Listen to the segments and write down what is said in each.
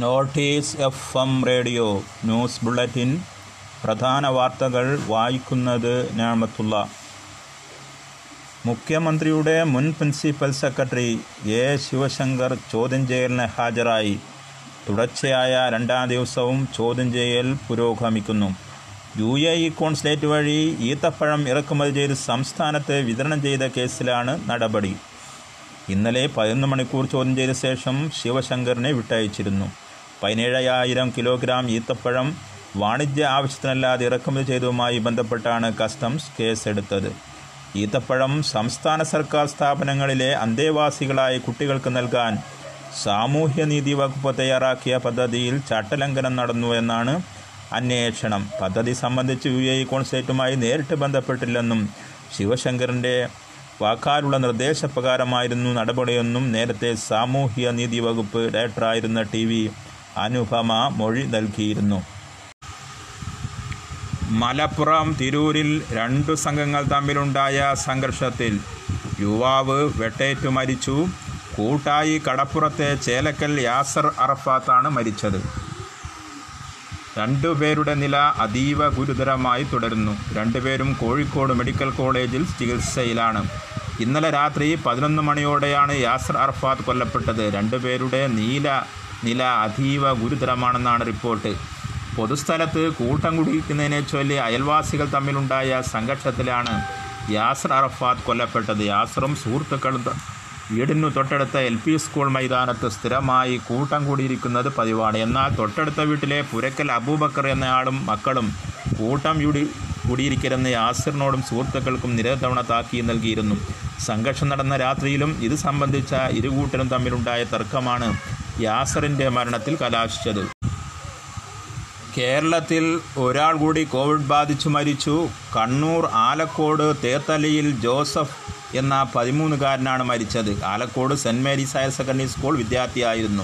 Notice F M radio news bulletin പ്രധാന വാർത്തകൾ വായിക്കുന്നത് ഞാമത്തുള്ള. മുഖ്യമന്ത്രിയുടെ മുൻ പ്രിൻസിപ്പൽ സെക്രട്ടറി എ ശിവശങ്കർ ചോദ്യം ചെയ്യലിന് ഹാജരായി. തുടർച്ചയായ രണ്ടാം ദിവസവും ചോദ്യം ചെയ്യൽ പുരോഗമിക്കുന്നു. യു എ ഇ കോൺസുലേറ്റ് വഴി ഈത്തപ്പഴം ഇറക്കുമതി ചെയ്ത് സംസ്ഥാനത്ത് വിതരണം ചെയ്ത കേസിലാണ് നടപടി. ഇന്നലെ പതിനൊന്ന് മണിക്കൂർ ചോദ്യം ചെയ്ത ശേഷം ശിവശങ്കറിനെ വിട്ടയച്ചിരുന്നു. പതിനേഴായിരം കിലോഗ്രാം ഈത്തപ്പഴം വാണിജ്യ ആവശ്യത്തിനല്ലാതെ ഇറക്കുമതി ചെയ്തതുമായി ബന്ധപ്പെട്ടാണ് കസ്റ്റംസ് കേസെടുത്തത്. ഈത്തപ്പഴം സംസ്ഥാന സർക്കാർ സ്ഥാപനങ്ങളിലെ അന്തേവാസികളായ കുട്ടികൾക്ക് നൽകാൻ സാമൂഹ്യനീതി വകുപ്പ് തയ്യാറാക്കിയ പദ്ധതിയിൽ ചട്ടലംഘനം നടന്നു എന്നാണ് അന്വേഷണം. പദ്ധതി സംബന്ധിച്ച് യു എ കോൺസുലേറ്റുമായി നേരിട്ട് ബന്ധപ്പെട്ടില്ലെന്നും ശിവശങ്കറിന്റെ വാക്കാലുള്ള നിർദ്ദേശപ്രകാരമായിരുന്നു നടപടിയെന്നും നേരത്തെ സാമൂഹ്യ നീതി വകുപ്പ് ഡയറക്ടറായിരുന്ന ടി വി അനുപമ മൊഴി നൽകിയിരുന്നു. മലപ്പുറം തിരൂരിൽ രണ്ടു സംഘങ്ങൾ തമ്മിലുണ്ടായ സംഘർഷത്തിൽ യുവാവ് വെട്ടേറ്റു മരിച്ചു. കൂട്ടായി കടപ്പുറത്തെ ചേലക്കൽ യാസർ അറഫാത്താണ് മരിച്ചത്. രണ്ടുപേരുടെ നില അതീവ ഗുരുതരമായി തുടരുന്നു. രണ്ടുപേരും കോഴിക്കോട് മെഡിക്കൽ കോളേജിൽ ചികിത്സയിലാണ്. ഇന്നലെ രാത്രി പതിനൊന്ന് മണിയോടെയാണ് യാസർ അർഫാത്ത് കൊല്ലപ്പെട്ടത്. രണ്ടുപേരുടെ നീല നില അതീവ ഗുരുതരമാണെന്നാണ് റിപ്പോർട്ട്. പൊതുസ്ഥലത്ത് കൂട്ടം കുടിക്കുന്നതിനെ ചൊല്ലി അയൽവാസികൾ തമ്മിലുണ്ടായ സംഘർഷത്തിലാണ് യാസർ അറഫാത്ത് കൊല്ലപ്പെട്ടത്. യാസറും സുഹൃത്തുക്കളും വീടിനു തൊട്ടടുത്ത എൽ പി സ്കൂൾ മൈതാനത്ത് സ്ഥിരമായി കൂട്ടം കൂടിയിരിക്കുന്നത് പതിവാണ്. എന്നാൽ തൊട്ടടുത്ത വീട്ടിലെ പുരക്കൽ അബൂബക്കർ എന്നയാളും മക്കളും കൂട്ടം കൂടി കൂടിയിരിക്കരുന്ന യാസിറിനോടും സുഹൃത്തുക്കൾക്കും നിരതവണ താക്കി നൽകിയിരുന്നു. സംഘർഷം നടന്ന രാത്രിയിലും ഇത് സംബന്ധിച്ച ഇരുകൂട്ടരും തമ്മിലുണ്ടായ തർക്കമാണ് യാസറിന്റെ മരണത്തിൽ കലാശിച്ചത്. കേരളത്തിൽ ഒരാൾ കൂടി കോവിഡ് ബാധിച്ചു മരിച്ചു. കണ്ണൂർ ആലക്കോട് തേത്തലയിൽ ജോസഫ് എന്ന പതിമൂന്നുകാരനാണ് മരിച്ചത്. Alakode saint Mary's higher secondary school വിദ്യാർത്ഥിയായിരുന്നു.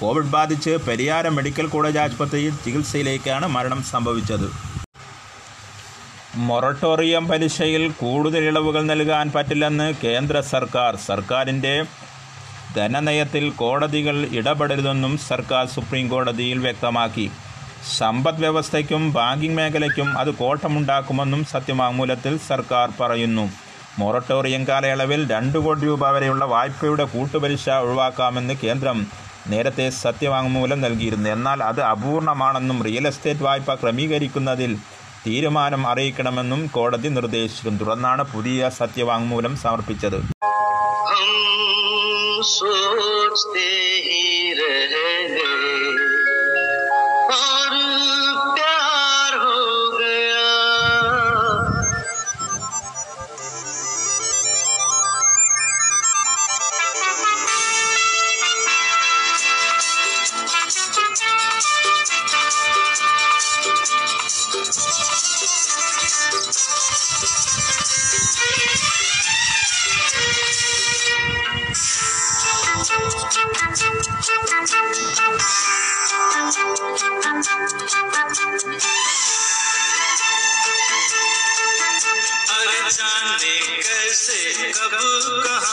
Covid ബാധിച്ച് പെരിയാരം മെഡിക്കൽ കോളേജ് ആശുപത്രിയിൽ ചികിത്സയിലേക്കാണ് മരണം സംഭവിച്ചത്. മൊറട്ടോറിയം പലിശയിൽ കൂടുതൽ ഇളവുകൾ നൽകാൻ പറ്റില്ലെന്ന് കേന്ദ്ര സർക്കാർ. സർക്കാരിന്റെ ധനനയത്തിൽ കോടതികൾ ഇടപെടരുതെന്നും സർക്കാർ സുപ്രീം കോടതിയിൽ വ്യക്തമാക്കി. സമ്പദ് വ്യവസ്ഥയ്ക്കും ബാങ്കിംഗ് മേഖലയ്ക്കും അത് കോട്ടമുണ്ടാക്കുമെന്നും സത്യവാങ്മൂലത്തിൽ സർക്കാർ പറയുന്നു. മൊറട്ടോറിയം കാലയളവിൽ രണ്ട് കോടി രൂപ വരെയുള്ള വായ്പയുടെ കൂട്ടുപലിശ ഒഴിവാക്കാമെന്ന് കേന്ദ്രം നേരത്തെ സത്യവാങ്മൂലം നൽകിയിരുന്നു. എന്നാൽ അത് അപൂർണമാണെന്നും റിയൽ എസ്റ്റേറ്റ് വായ്പ ക്രമീകരിക്കുന്നതിൽ തീരുമാനം അറിയിക്കണമെന്നും കോടതി നിർദ്ദേശിച്ചിരുന്നു തുടർന്നാണ് പുതിയ സത്യവാങ്മൂലം സമർപ്പിച്ചത്. सोचते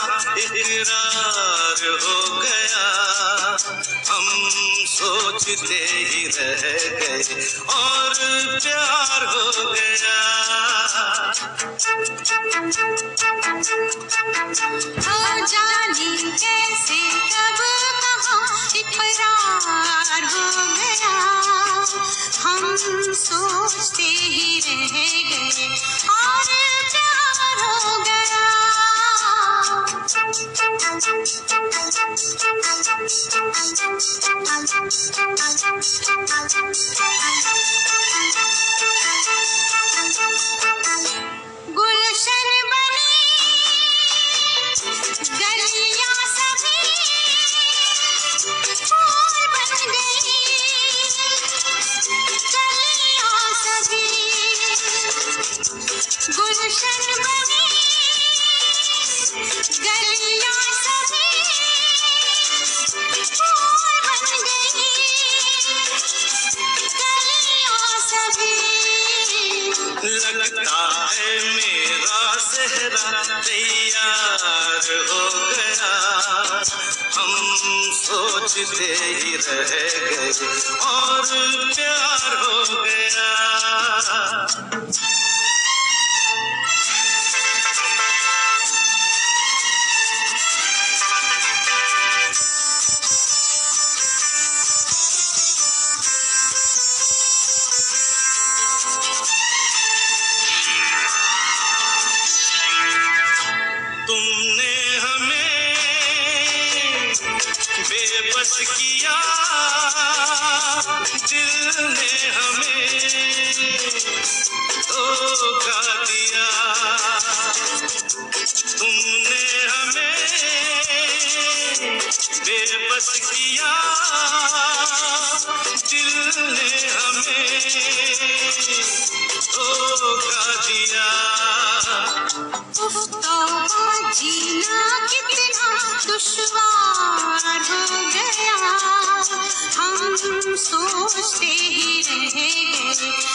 इकरार हो गया। हम सोचते ही रह गए और प्यार हो गया। हो जाने कैसे कब कहाँ इकरार हो गया। हम सोचते ही रह गए और प्यार हो गया। Thank you. तैयार हो गया। हम सोचते ही रह गए। और प्यार हो गया। बेबस किया, दिल ने हमें धोखा दिया। तुमने हमें बेबस किया, दिल ने हमें धोखा दिया। जीना कितना हम सोचते ही रह गए।